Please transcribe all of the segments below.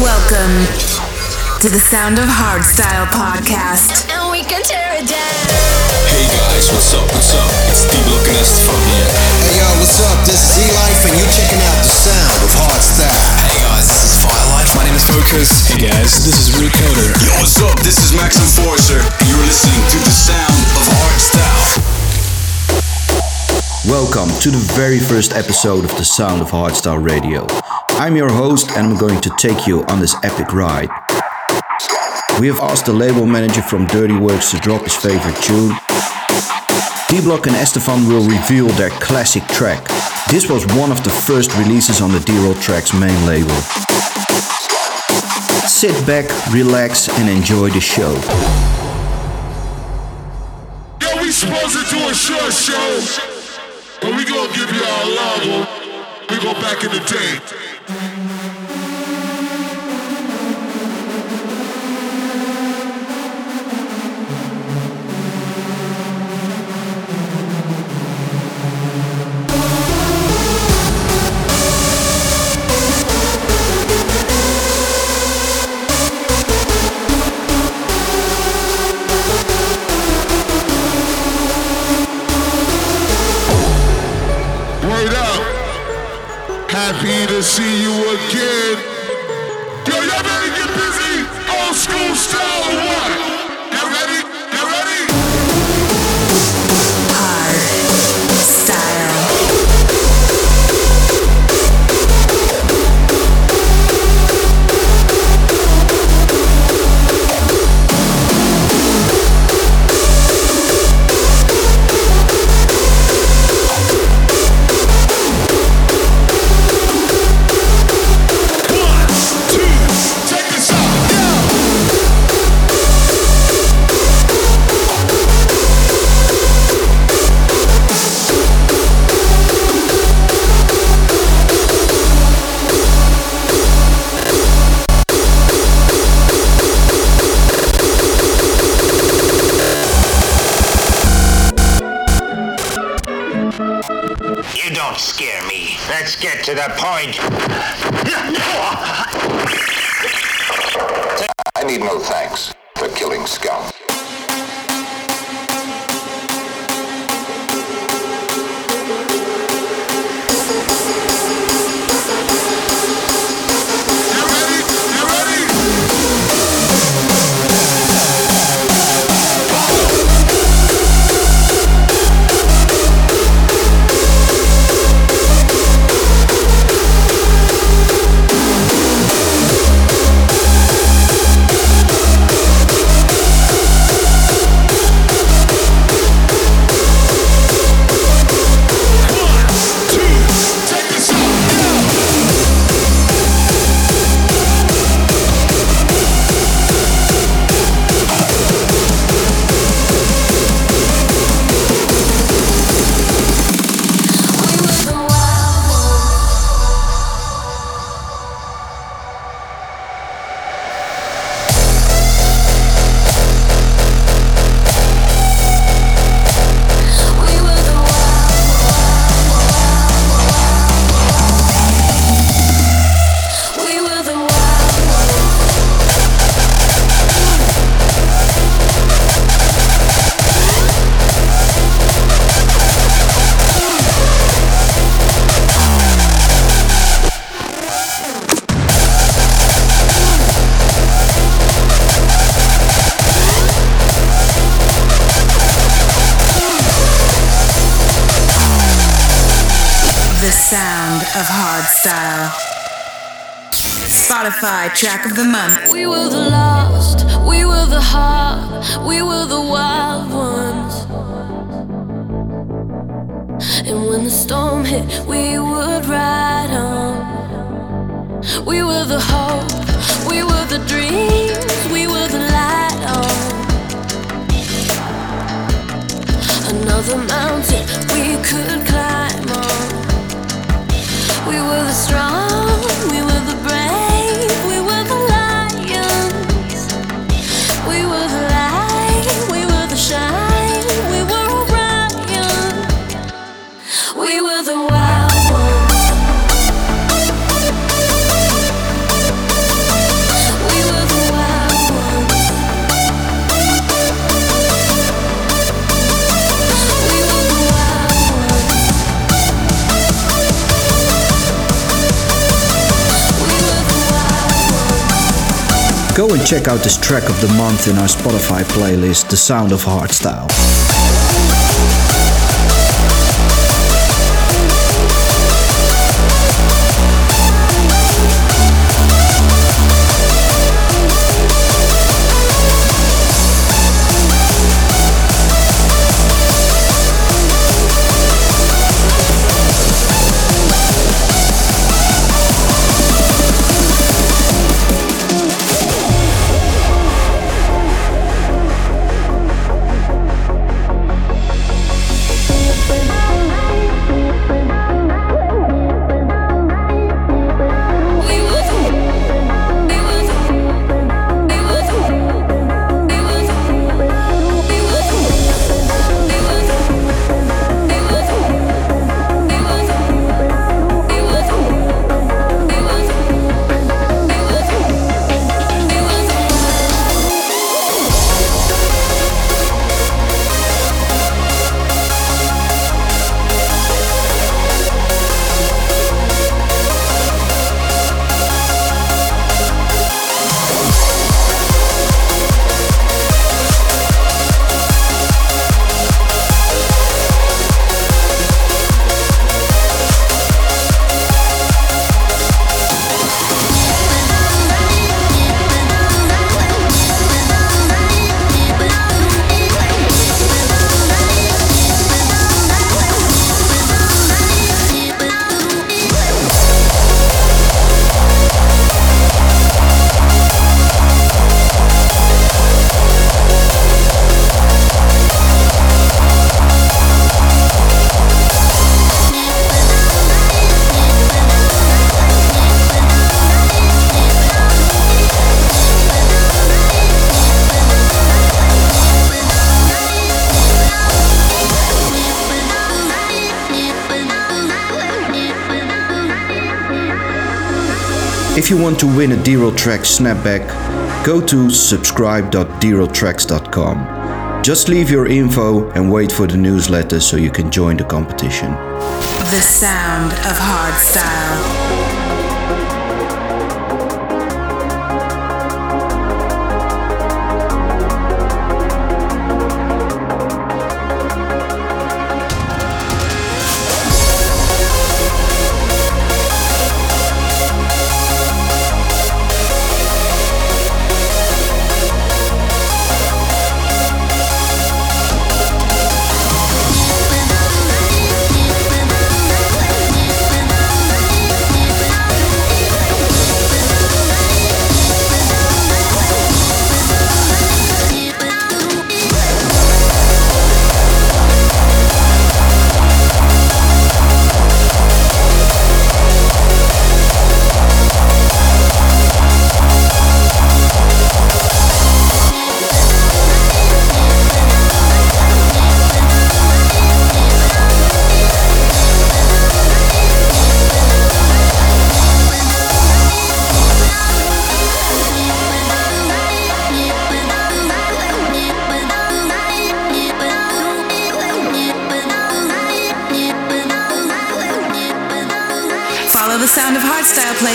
Welcome to the Sound of Hardstyle podcast. And we can tear it down. Hey guys, what's up? What's up? It's D Block and S-te-Fan here. Hey yo, what's up? This is E-Life and you're checking out the sound of hardstyle. Hey guys, this is Firelight. My name is Focus. Hey guys, this is Recoder. Yo, what's up? This is Max Enforcer, and you're listening to the sound of hardstyle. Welcome to the very first episode of the Sound of Hardstyle Radio. I'm your host and I'm going to take you on this epic ride. We have asked the label manager from Dirty Workz to drop his favorite tune. D-Block and S-te-Fan will reveal their classic track. This was one of the first releases on the Derailed Traxx main label. Sit back, relax and enjoy the show. Yo, we supposed to do a short show, but we gonna give y'all long one. Oh? We go back in the day. Happy to see you again. Yo, y'all to get busy? Old school style what? Get to the point. I need no thanks for killing scum. Spotify track of the month. We were the lost, we were the hard, we were the wild ones. And when the storm hit, we would ride on. We were the hope, we were the dreams, we were the light on. Another mountain we could climb on. We were the strong, check out this track of the month in our Spotify playlist, The Sound of Hardstyle. If you want to win a Derailed Traxx snapback, go to subscribe.derailedtraxx.com. Just leave your info and wait for the newsletter so you can join the competition. The sound of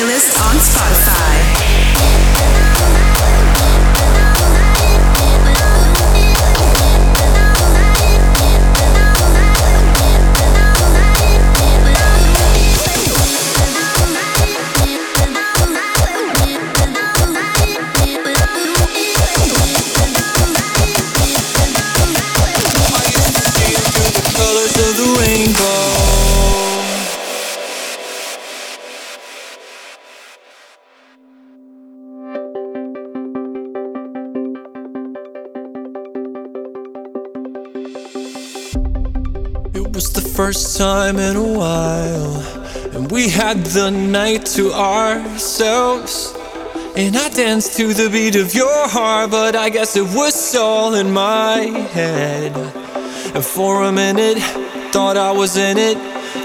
hardstyle. first time in a while. And we had the night to ourselves. And I danced to the beat of your heart, but I guess it was all in my head. And for a minute, thought I was in it.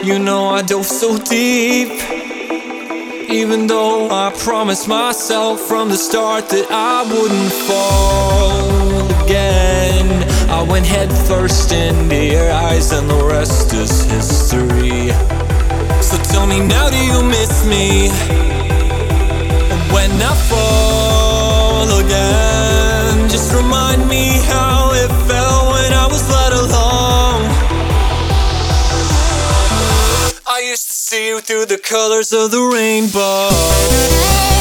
You know, I dove so deep. Even though I promised myself from the start that I wouldn't fall again went headfirst into your eyes, and the rest is history. So tell me now, do you miss me? When I fall again, just remind me how it felt when I was let alone. I used to see you through the colors of the rainbow.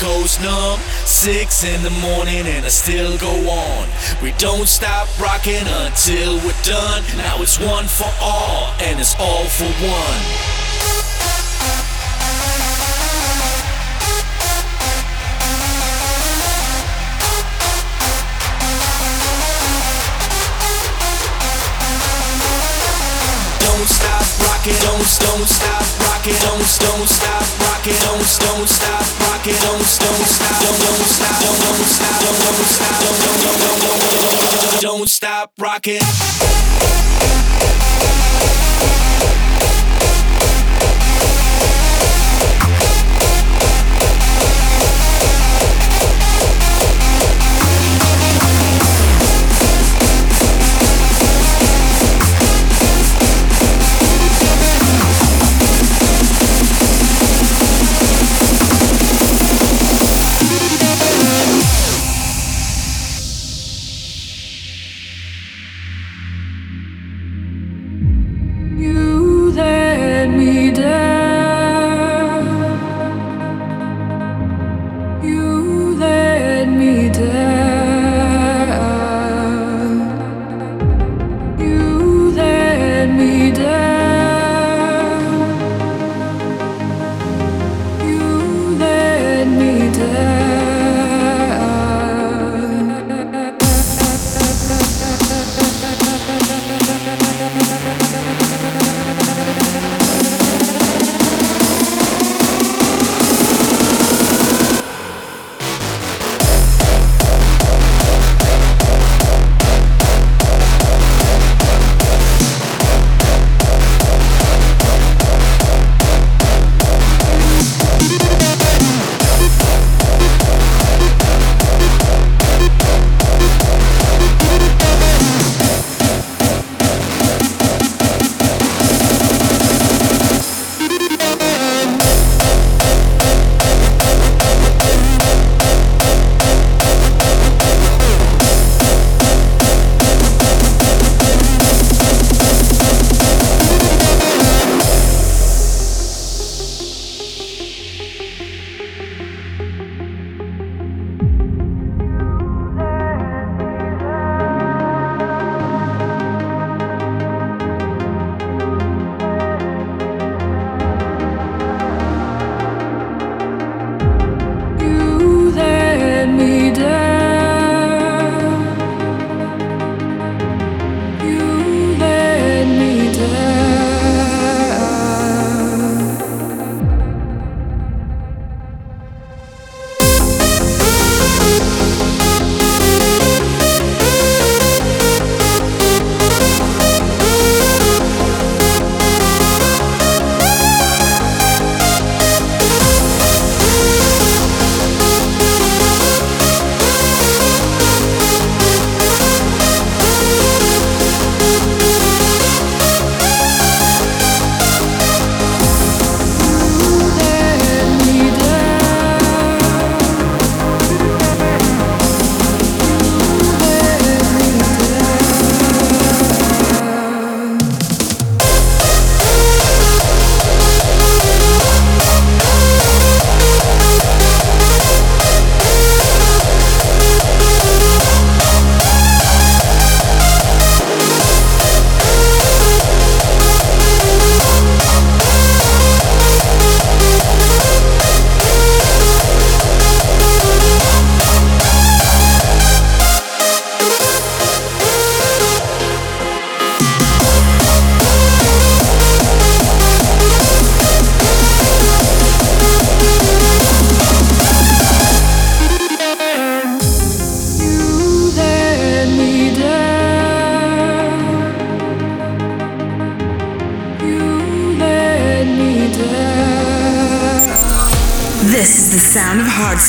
Goes numb. Six in the morning and I still go on. We don't stop rocking until we're done. Now it's one for all and it's all for one. Don't stop rocking, don't don't stop rocking, rock don't don't stop, rock don't don't stop, rock don't don't stop, don't don't stop, don't don't stop, don't don't stop, don't don't don't don't don't don't don't stop, rock it. We'll.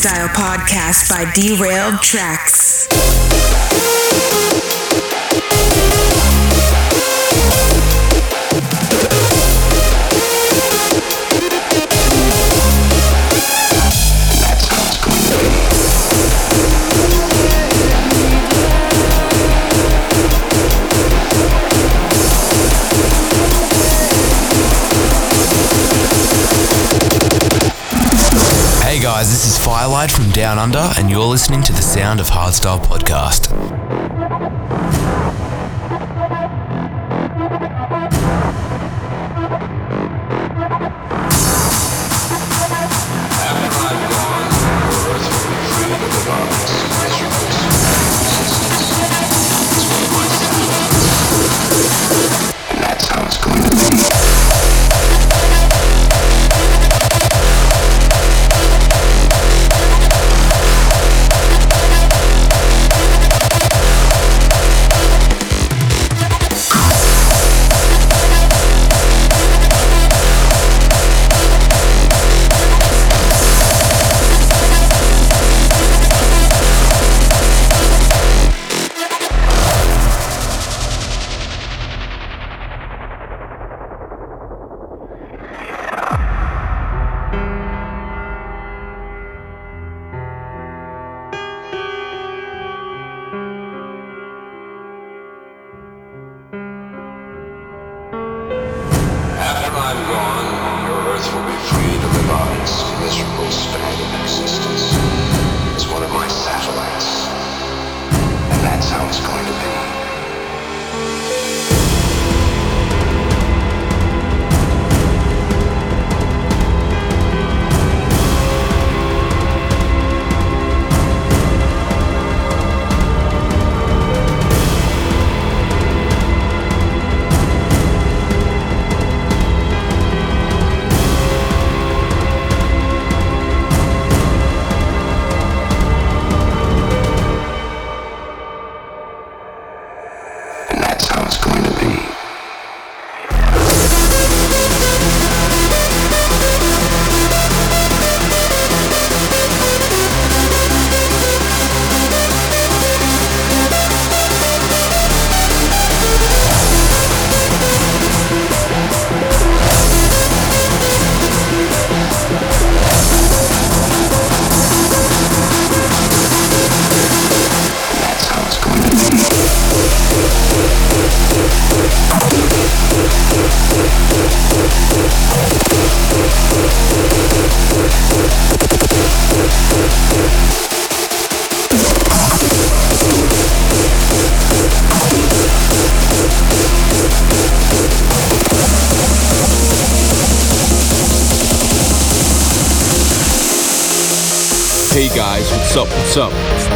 Lifestyle Podcast by Derailed Traxx. This is Firelight from Down Under, and you're listening to the Sound of Hardstyle podcast.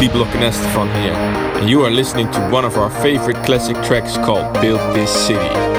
Block Nest S-te-Fan here, and you are listening to one of our favorite classic tracks called Build This City.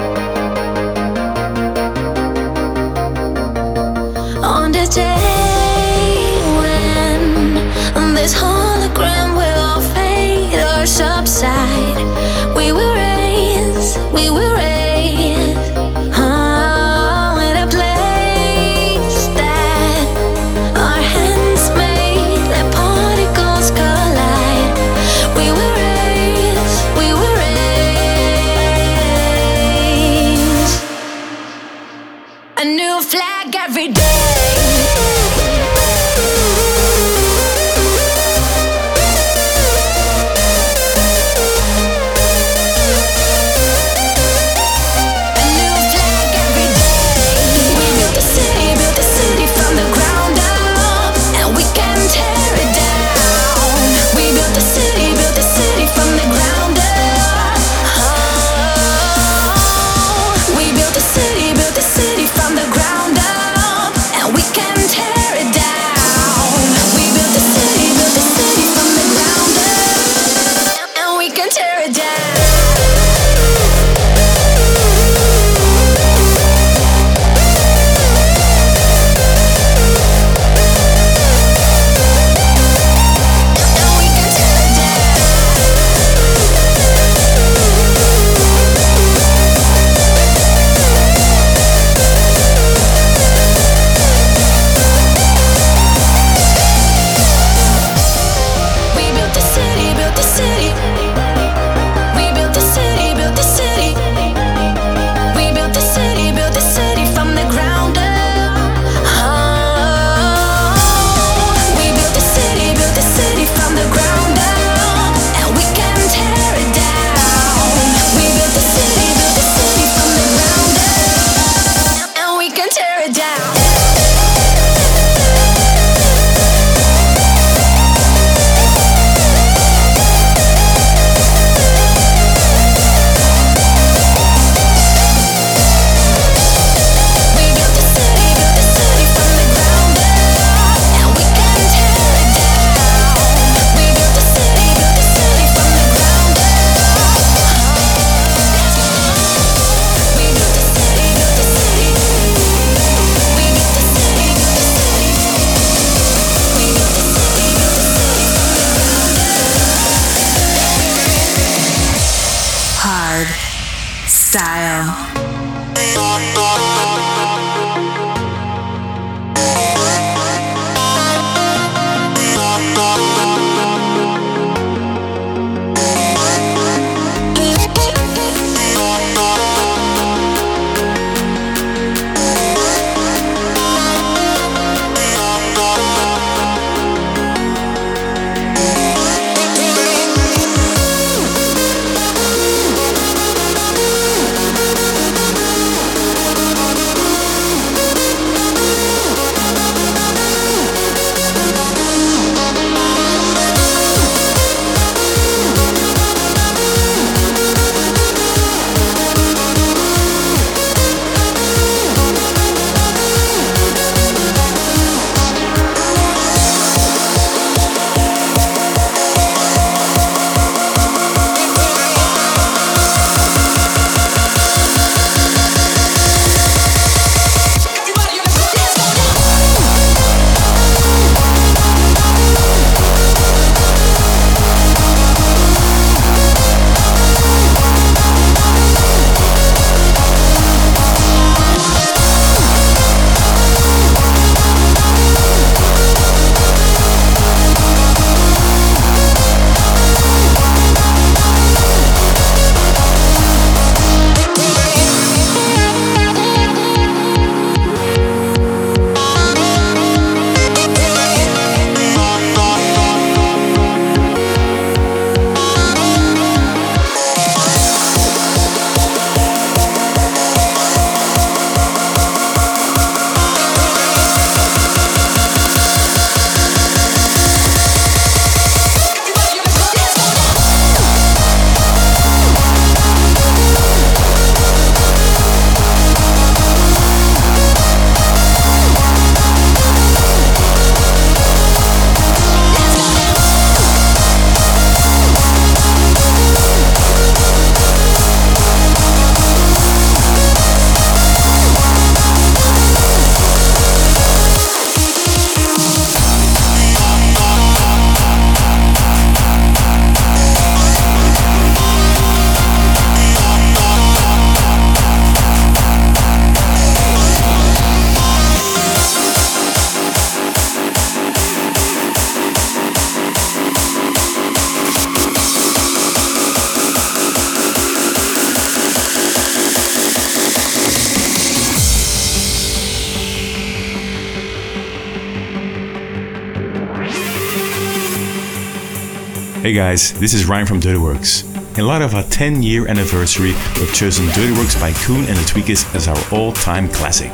Guys, this is Ryan from Dirty Workz. In light of our 10 year anniversary, we've chosen Dirty Workz by Coone and Da Tweekaz as our all time classic.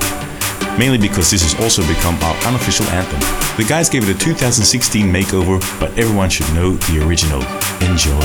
Mainly because this has also become our unofficial anthem. The guys gave it a 2016 makeover, but everyone should know the original. Enjoy.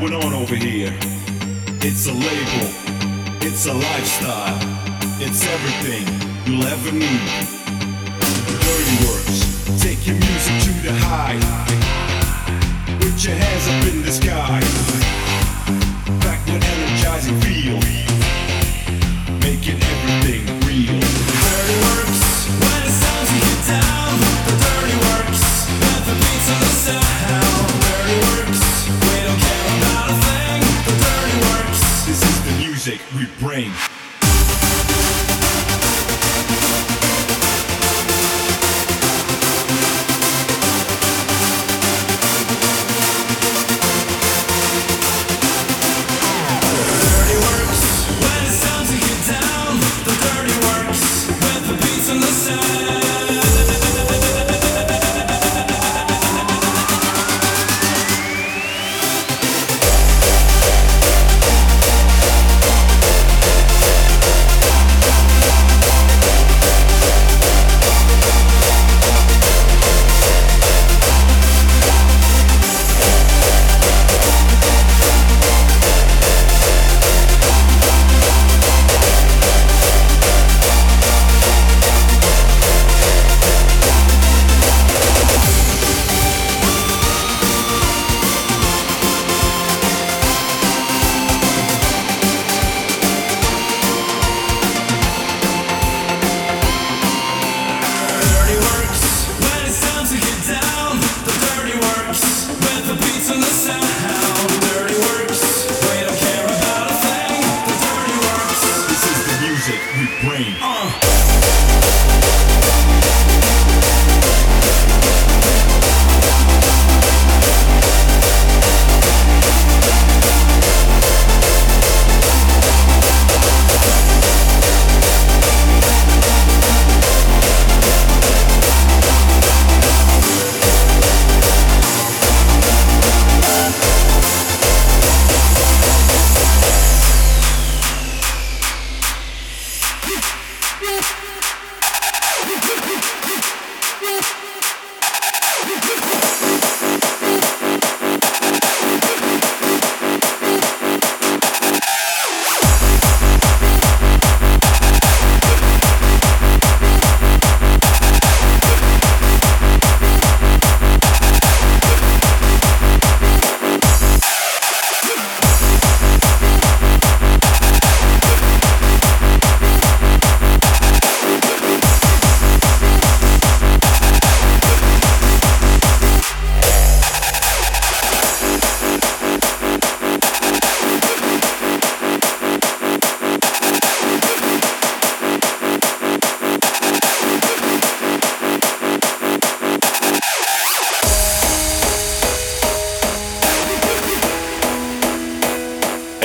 Going on over here. It's a label, it's a lifestyle, it's everything you'll ever need. Dirty Workz, take your music to the high. Put your hands up in the sky.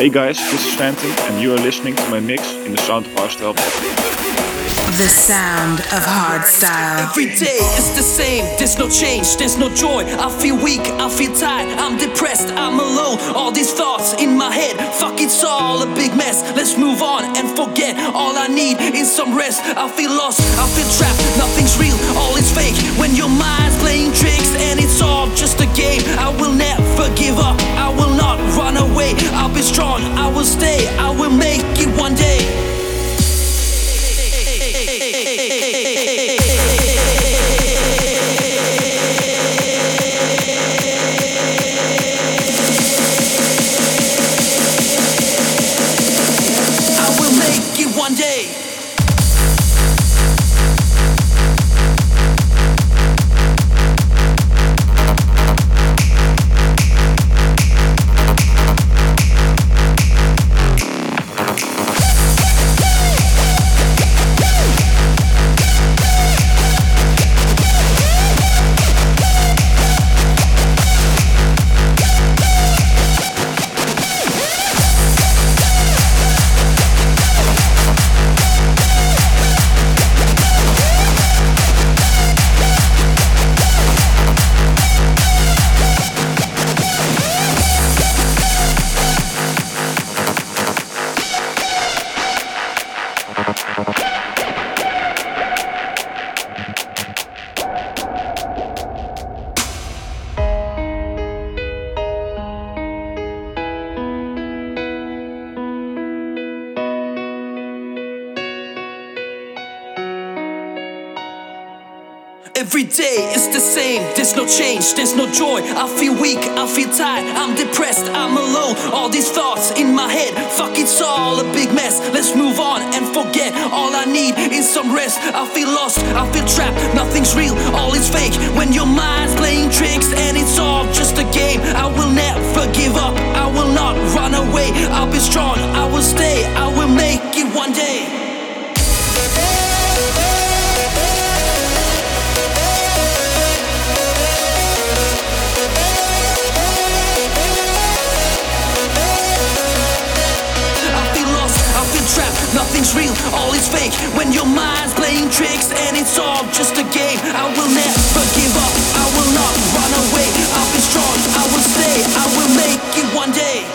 Hey guys, this is Phantom, and you are listening to my mix in the Sound of Hardstyle podcast. The sound of hardstyle. Every day is the same, there's no change, there's no joy. I feel weak, I feel tired, I'm depressed, I'm alone. All these thoughts in my head, fuck it's all a big mess. Let's move on and forget. All I need is some rest. I feel lost, I feel trapped, nothing's real, all is fake. When your mind's playing tricks and it's all just a game, I will never give up, I will not run away. I'll be strong, I will stay, I will make it one day. Change, there's no joy. I feel weak, I feel tired, I'm depressed, I'm alone. All these thoughts in my head, fuck it's all a big mess. Let's move on and forget. All I need is some rest. I feel lost, I feel trapped, nothing's real, all is fake. When your mind's playing tricks and it's all just a game, I will never give up, I will not run away. I'll be strong, I will stay, I will make it one day. Nothing's real, all is fake. When your mind's playing tricks and it's all just a game, I will never give up, I will not run away. I'll be strong, I will stay, I will make it one day.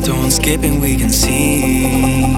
stone skipping, we can see.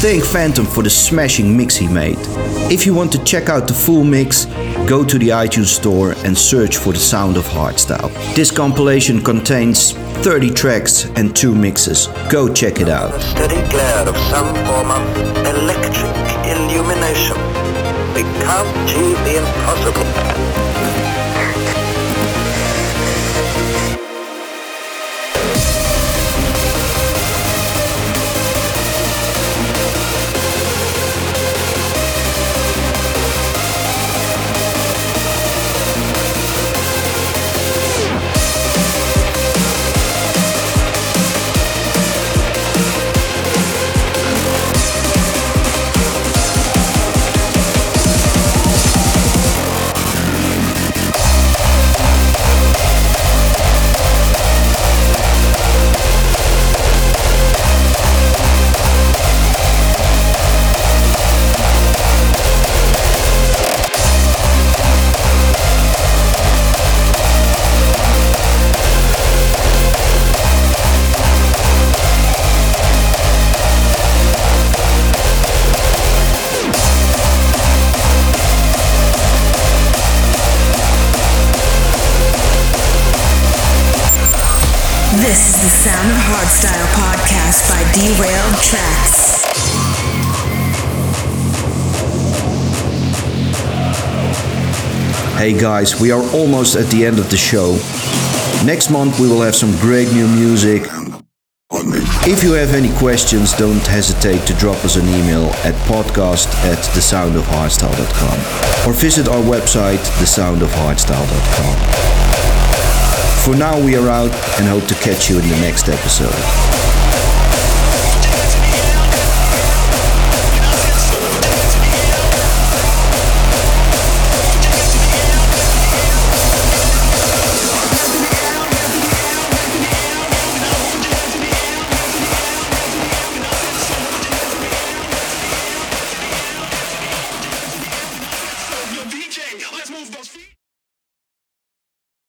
Thank Phantom for the smashing mix he made. If you want to check out the full mix, go to the iTunes store and search for the sound of hardstyle. This compilation contains 30 tracks and two mixes. Go check it out. A steady glare of some form of electric illumination. We can't the impossible. Hey guys, we are almost at the end of the show. Next month we will have some great new music. If you have any questions, don't hesitate to drop us an email at podcast at thesoundofhardstyle.com or visit our website thesoundofhardstyle.com. For now we are out and hope to catch you in the next episode.